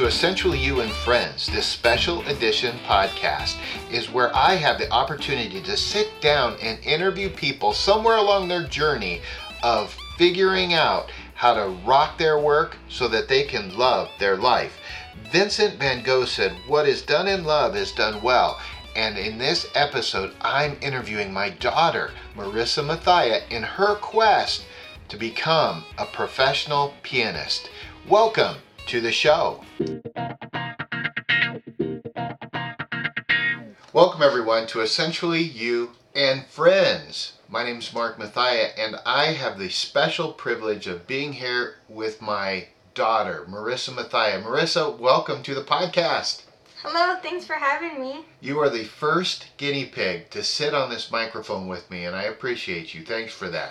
to Essentially You and Friends. This special edition podcast is where I have the opportunity to sit down and interview people somewhere along their journey of figuring out how to rock their work so that they can love their life. Vincent van Gogh said, What is done in love is done well. And in this episode, I'm interviewing my daughter, Marissa Mathia, in her quest to become a professional pianist. Welcome to the show. Welcome, everyone, to Essentially You and Friends. My name is Mark Mathia, and I have the special privilege of being here with my daughter, Marissa Mathia. Marissa, welcome to the podcast. Hello, thanks for having me. You are the first guinea pig to sit on this microphone with me, and I appreciate you. Thanks for that.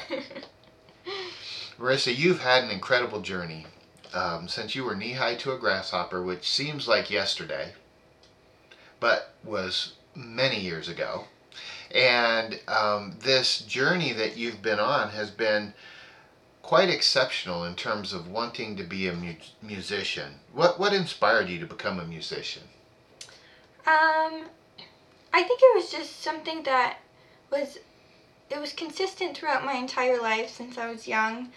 Marissa, you've had an incredible journey um, since you were knee high to a grasshopper, which seems like yesterday, but was many years ago. And um, this journey that you've been on has been quite exceptional in terms of wanting to be a mu- musician. What what inspired you to become a musician? Um, I think it was just something that was it was consistent throughout my entire life since I was young,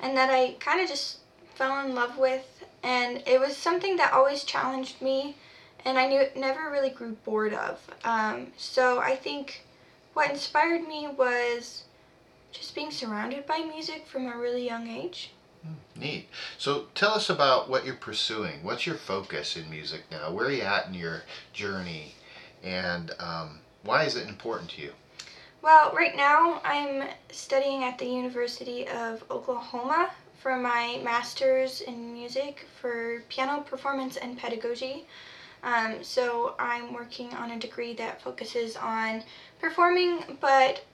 and that I kind of just fell in love with, and it was something that always challenged me, and I knew never really grew bored of. Um, so I think what inspired me was just being surrounded by music from a really young age. Neat. So tell us about what you're pursuing. What's your focus in music now? Where are you at in your journey? And um, why is it important to you? Well, right now I'm studying at the University of Oklahoma for my master's in music for piano performance and pedagogy. Um, so I'm working on a degree that focuses on performing, but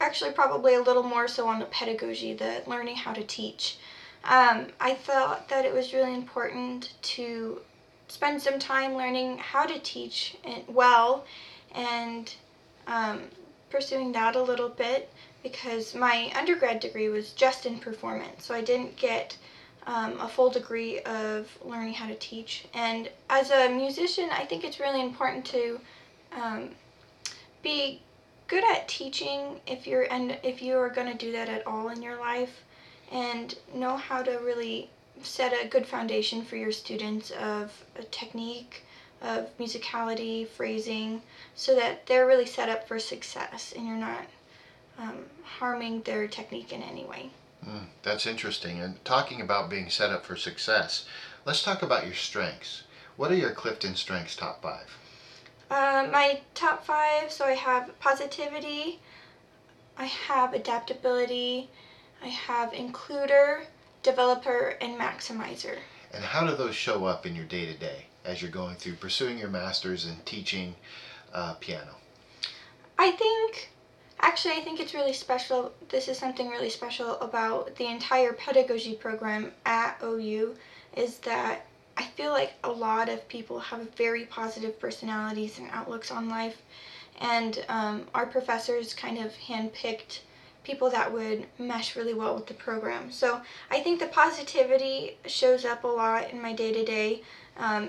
actually probably a little more so on the pedagogy, the learning how to teach. Um, I thought that it was really important to spend some time learning how to teach well and um, pursuing that a little bit because my undergrad degree was just in performance, so I didn't get um, a full degree of learning how to teach. And as a musician, I think it's really important to um, be good at teaching if you're and if you are going to do that at all in your life, and know how to really set a good foundation for your students of a technique of musicality, phrasing, so that they're really set up for success and you're not um, harming their technique in any way. Mm, that's interesting. And talking about being set up for success, let's talk about your strengths. What are your Clifton Strengths top five? Uh, my top five so I have positivity, I have adaptability, I have includer, developer, and maximizer. And how do those show up in your day to day as you're going through pursuing your master's and teaching uh, piano? I think Actually, I think it's really special. This is something really special about the entire pedagogy program at OU is that I feel like a lot of people have very positive personalities and outlooks on life, and um, our professors kind of handpicked people that would mesh really well with the program. So I think the positivity shows up a lot in my day to day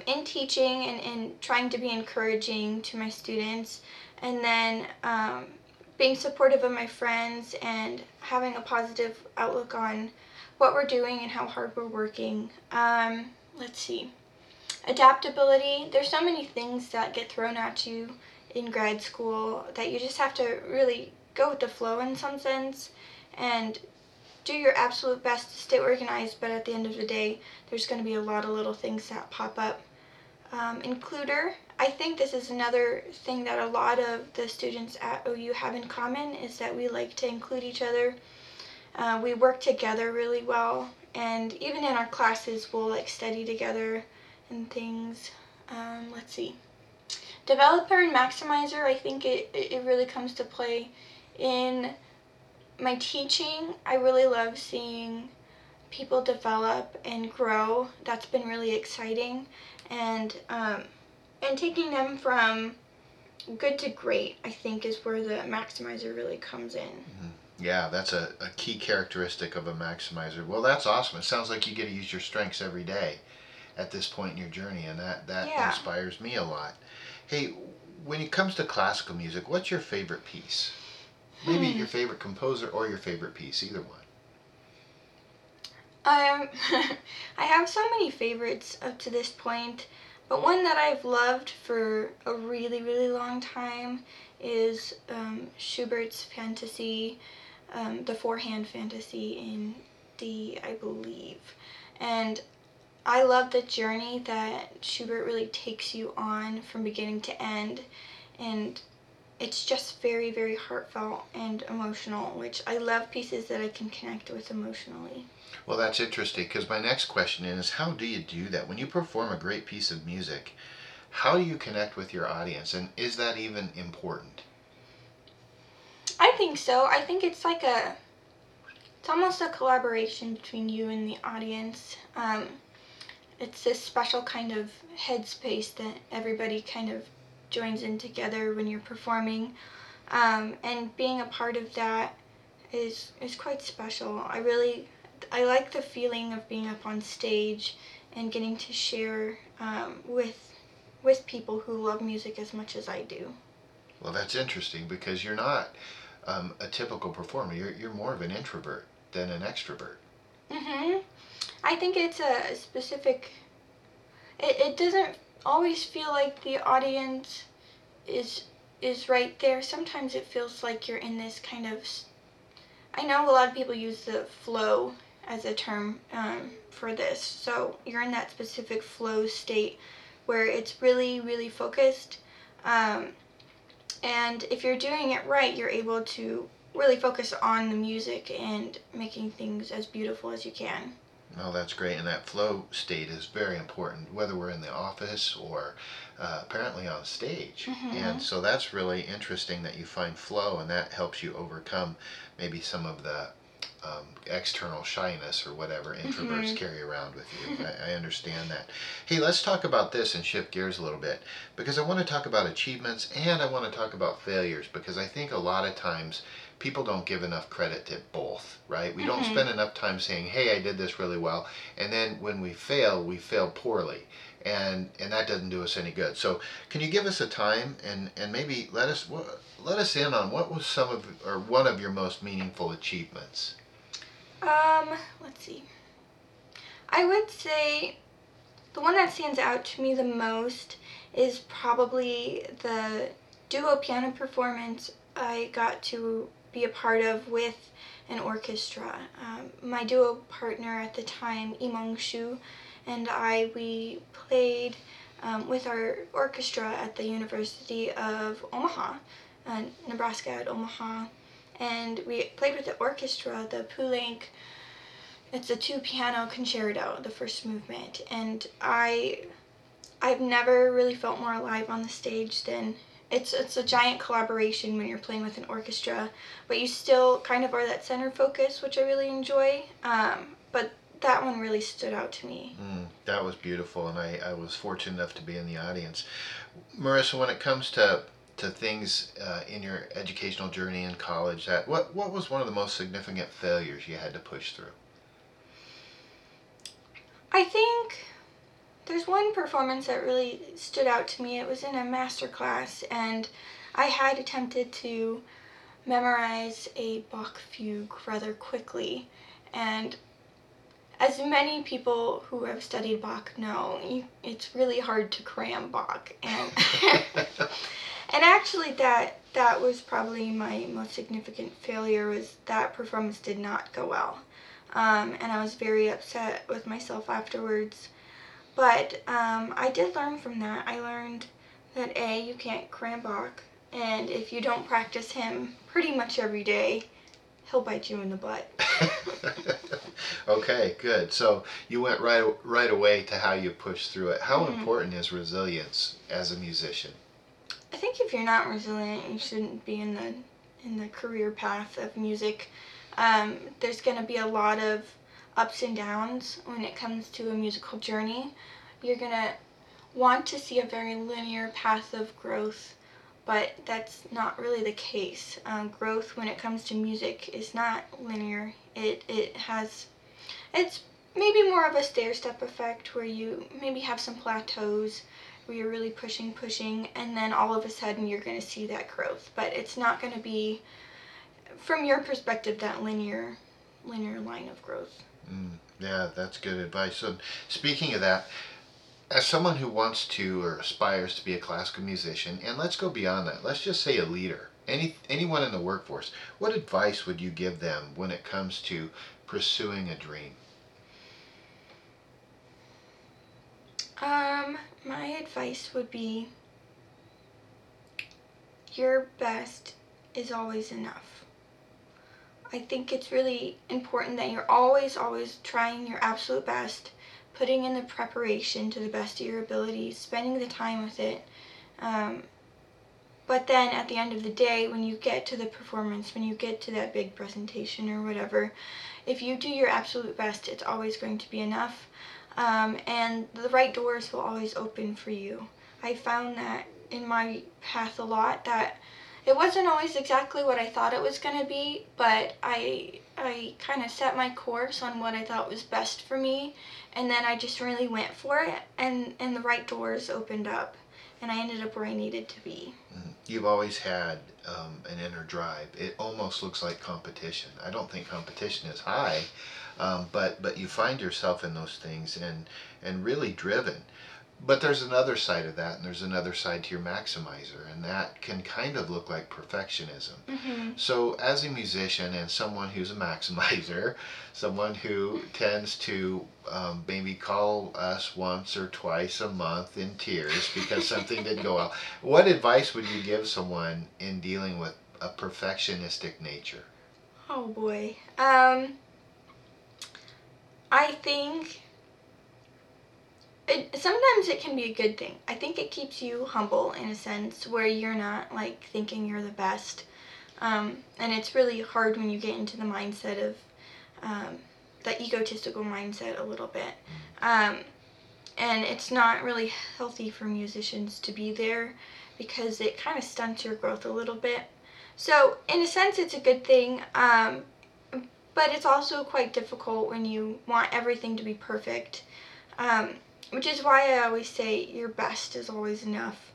in teaching and in trying to be encouraging to my students. And then um, being supportive of my friends and having a positive outlook on what we're doing and how hard we're working. Um, let's see. Adaptability. There's so many things that get thrown at you in grad school that you just have to really go with the flow in some sense and do your absolute best to stay organized, but at the end of the day, there's going to be a lot of little things that pop up. Um, includer. I think this is another thing that a lot of the students at OU have in common is that we like to include each other. Uh, we work together really well, and even in our classes, we'll like study together and things. Um, let's see. Developer and maximizer, I think it, it really comes to play in my teaching. I really love seeing people develop and grow. That's been really exciting. And um, and taking them from good to great, I think, is where the maximizer really comes in. Mm-hmm. Yeah, that's a, a key characteristic of a maximizer. Well, that's awesome. It sounds like you get to use your strengths every day. at this point in your journey, and that that Yeah. inspires me a lot. Hey, when it comes to classical music, what's your favorite piece? Maybe Hmm. your favorite composer or your favorite piece, either one. Um, I have so many favorites up to this point, but one that I've loved for a really, really long time is um, Schubert's Fantasy, um, the four-hand Fantasy in D, I believe. And I love the journey that Schubert really takes you on from beginning to end, and it's just very, very heartfelt and emotional, which I love pieces that I can connect with emotionally. Well, that's interesting because my next question is how do you do that? When you perform a great piece of music, how do you connect with your audience and is that even important? I think so. I think it's like a, it's almost a collaboration between you and the audience. Um, it's this special kind of headspace that everybody kind of joins in together when you're performing, um, and being a part of that is is quite special. I really, I like the feeling of being up on stage and getting to share um, with with people who love music as much as I do. Well, that's interesting because you're not um, a typical performer. You're, you're more of an introvert than an extrovert. Mhm. I think it's a specific. It, it doesn't always feel like the audience is is right there. Sometimes it feels like you're in this kind of. I know a lot of people use the flow as a term um, for this. So you're in that specific flow state where it's really really focused, um, and if you're doing it right, you're able to really focus on the music and making things as beautiful as you can. No, that's great. And that flow state is very important, whether we're in the office or uh, apparently on stage. Mhm. And so that's really interesting that you find flow and that helps you overcome maybe some of the um, external shyness or whatever introverts Mhm. carry around with you. I, I understand that. Hey, let's talk about this and shift gears a little bit because I want to talk about achievements and I want to talk about failures because I think a lot of times people don't give enough credit to both, right? We don't Mhm. spend enough time saying, "Hey, I did this really well," and then when we fail, we fail poorly, and and that doesn't do us any good. So, can you give us a time and and maybe let us let us in on what was some of or one of your most meaningful achievements? Um, let's see. I would say the one that stands out to me the most is probably the duo piano performance I got to be a part of with an orchestra. Um, my duo partner at the time, Imong Shu, and I, we played um, with our orchestra at the University of Omaha, uh, Nebraska at Omaha, and we played with the orchestra, the Poulenc it's a two piano concerto, the first movement, and I I've never really felt more alive on the stage than it's it's a giant collaboration when you're playing with an orchestra, but you still kind of are that center focus, which I really enjoy. Um, but that one really stood out to me. Mm, that was beautiful, and I, I was fortunate enough to be in the audience. Marissa, when it comes to to things uh, in your educational journey in college, that what what was one of the most significant failures you had to push through? I think there's one performance that really stood out to me. It was in a master class, and I had attempted to memorize a Bach fugue rather quickly. And as many people who have studied Bach know, you, it's really hard to cram Bach. And, and actually, that that was probably my most significant failure. Was that performance did not go well um, and I was very upset with myself afterwards. But um, I did learn from that. I learned that A, you can't cram Bach, and if you don't practice him pretty much every day, he'll bite you in the butt. okay, good. So you went right right away to how you pushed through it. How Mhm. important is resilience as a musician? I think if you're not resilient, you shouldn't be in the in the career path of music. Um, there's going to be a lot of ups and downs when it comes to a musical journey. You're going to want to see a very linear path of growth, but that's not really the case. Um, growth when it comes to music is not linear. It it has it's maybe more of a stair step effect where you maybe have some plateaus where you're really pushing, pushing, and then all of a sudden you're going to see that growth. But it's not going to be, from your perspective, that linear, linear line of growth. Mm, yeah, that's good advice. So, speaking of that, as someone who wants to or aspires to be a classical musician, and let's go beyond that, let's just say a leader, any anyone in the workforce, what advice would you give them when it comes to pursuing a dream? Um, my advice would be your best is always enough. I think it's really important that you're always, always trying your absolute best, putting in the preparation to the best of your ability, spending the time with it. Um, but then at the end of the day, when you get to the performance, when you get to that big presentation or whatever, if you do your absolute best, it's always going to be enough um, and the right doors will always open for you. I found that in my path a lot that it wasn't always exactly what I thought it was going to be, but I I kind of set my course on what I thought was best for me, and then I just really went for it, and and the right doors opened up, and I ended up where I needed to be. Mm-hmm. You've always had um, an inner drive. It almost looks like competition. I don't think competition is high, um, but but you find yourself in those things and and really driven. But there's another side of that, and there's another side to your maximizer, and that can kind of look like perfectionism. Mm-hmm. So, as a musician and someone who's a maximizer, someone who tends to um, maybe call us once or twice a month in tears because something didn't go well, what advice would you give someone in dealing with a perfectionistic nature? Oh boy. Um, I think it, sometimes it can be a good thing. I think it keeps you humble in a sense where you're not like thinking you're the best. Um, and it's really hard when you get into the mindset of um, the egotistical mindset a little bit. Um, and it's not really healthy for musicians to be there because it kind of stunts your growth a little bit. So, in a sense, it's a good thing. Um, but it's also quite difficult when you want everything to be perfect. Um, which is why I always say your best is always enough.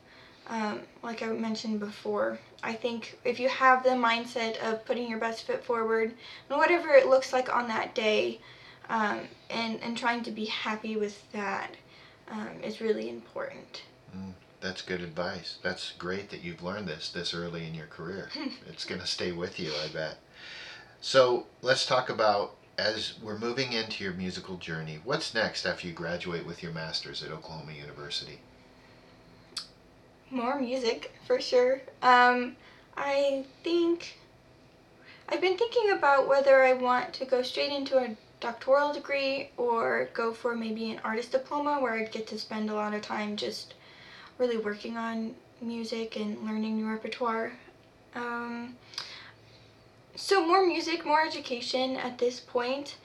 Um, like I mentioned before, I think if you have the mindset of putting your best foot forward, and whatever it looks like on that day, um, and, and trying to be happy with that um, is really important. Mm, that's good advice. That's great that you've learned this this early in your career. it's going to stay with you, I bet. So let's talk about as we're moving into your musical journey. What's next after you graduate with your master's at Oklahoma University? More music, for sure. Um, I think I've been thinking about whether I want to go straight into a doctoral degree or go for maybe an artist diploma where I'd get to spend a lot of time just really working on music and learning new repertoire. Um, so more music, more education at this point,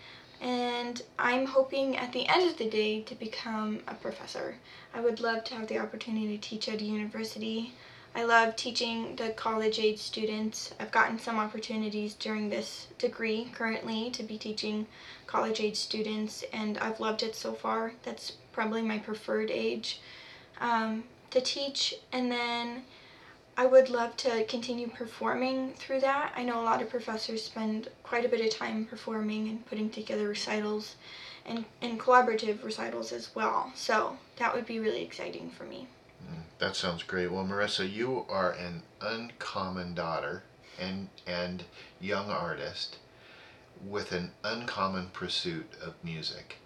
and I'm hoping at the end of the day to become a professor. I would love to have the opportunity to teach at a university. I love teaching the college age students. I've gotten some opportunities during this degree currently to be teaching college age students, and I've loved it so far. That's probably my preferred age um, to teach. And then I would love to continue performing through that. I know a lot of professors spend quite a bit of time performing and putting together recitals and, and collaborative recitals as well. So that would be really exciting for me. Mm, that sounds great. Well, Marissa, you are an uncommon daughter and and young artist with an uncommon pursuit of music.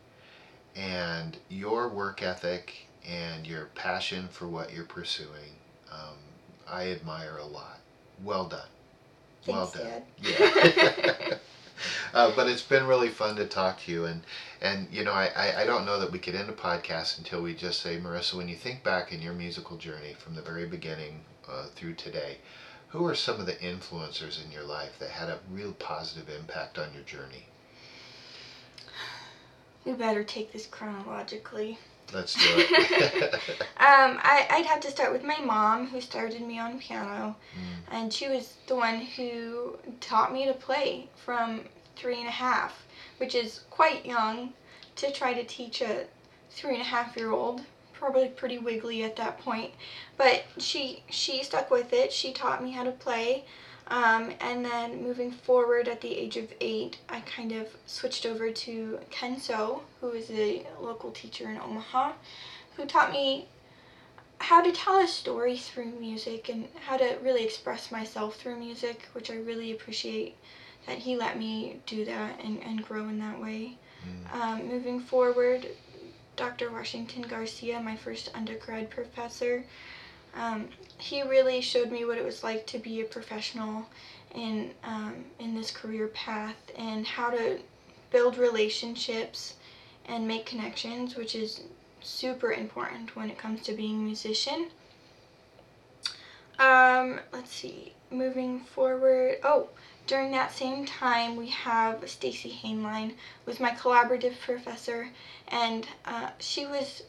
And your work ethic and your passion for what you're pursuing um, I admire a lot. Well done. Thanks, well done. Yeah. uh, but it's been really fun to talk to you, and and you know I, I, I don't know that we could end a podcast until we just say, Marissa, when you think back in your musical journey from the very beginning uh, through today, who are some of the influencers in your life that had a real positive impact on your journey? We better take this chronologically. Let's do it. um, I, I'd have to start with my mom, who started me on piano, mm. and she was the one who taught me to play from three and a half, which is quite young to try to teach a three and a half year old probably pretty wiggly at that point but she she stuck with it she taught me how to play um, and then moving forward at the age of eight i kind of switched over to kenso who is a local teacher in omaha who taught me how to tell a story through music and how to really express myself through music which i really appreciate that he let me do that and, and grow in that way mm. um, moving forward Dr. Washington Garcia, my first undergrad professor. Um, he really showed me what it was like to be a professional in um, in this career path and how to build relationships and make connections, which is super important when it comes to being a musician. Um, let's see, moving forward. Oh, during that same time, we have Stacy Hainline, was my collaborative professor, and uh, she was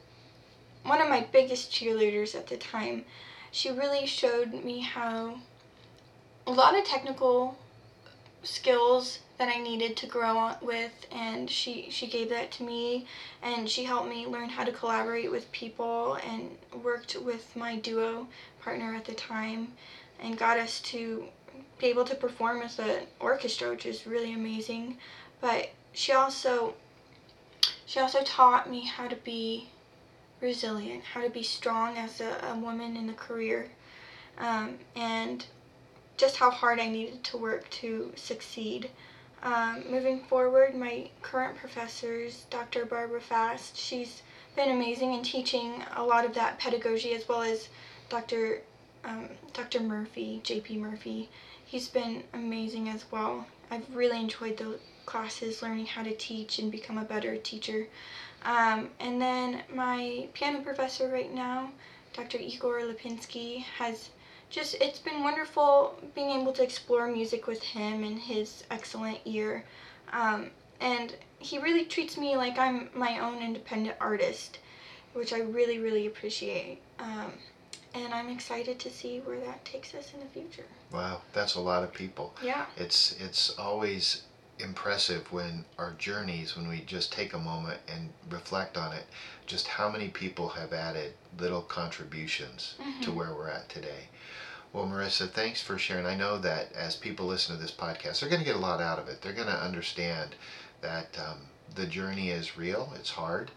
one of my biggest cheerleaders at the time. She really showed me how a lot of technical skills that I needed to grow with and she she gave that to me and she helped me learn how to collaborate with people and worked with my duo partner at the time and got us to be able to perform with an orchestra, which is really amazing. But she also she also taught me how to be resilient, how to be strong as a, a woman in a career, um, and just how hard I needed to work to succeed. Um, moving forward, my current professors, Dr. Barbara Fast, she's been amazing in teaching a lot of that pedagogy as well as Dr. Um, Dr. Murphy, J.P. Murphy he's been amazing as well. I've really enjoyed the classes, learning how to teach and become a better teacher. Um, and then my piano professor right now, Dr. Igor Lipinski, has just, it's been wonderful being able to explore music with him and his excellent ear. Um, and he really treats me like I'm my own independent artist, which I really, really appreciate. Um, and I'm excited to see where that takes us in the future. Wow, that's a lot of people. Yeah. It's it's always impressive when our journeys when we just take a moment and reflect on it just how many people have added little contributions mm-hmm. to where we're at today well marissa thanks for sharing i know that as people listen to this podcast they're going to get a lot out of it they're going to understand that um, the journey is real it's hard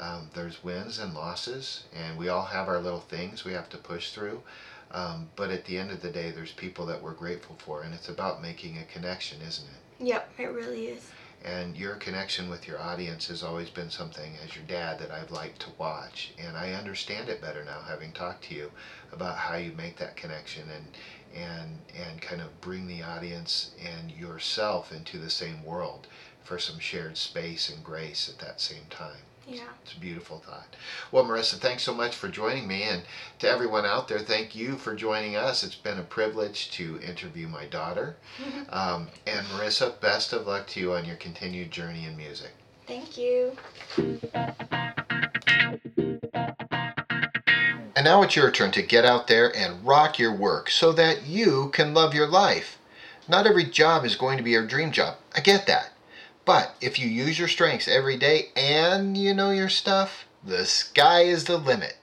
um, there's wins and losses, and we all have our little things we have to push through. Um, but at the end of the day, there's people that we're grateful for, and it's about making a connection, isn't it? Yep, it really is. And your connection with your audience has always been something, as your dad, that I've liked to watch. And I understand it better now, having talked to you about how you make that connection and and and kind of bring the audience and yourself into the same world for some shared space and grace at that same time. Yeah. It's a beautiful thought. Well, Marissa, thanks so much for joining me. And to everyone out there, thank you for joining us. It's been a privilege to interview my daughter. um, and Marissa, best of luck to you on your continued journey in music. Thank you. And now it's your turn to get out there and rock your work so that you can love your life. Not every job is going to be your dream job. I get that. But if you use your strengths every day and you know your stuff, the sky is the limit.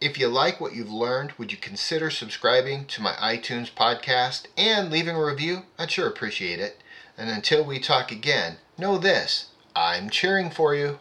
If you like what you've learned, would you consider subscribing to my iTunes podcast and leaving a review? I'd sure appreciate it. And until we talk again, know this I'm cheering for you.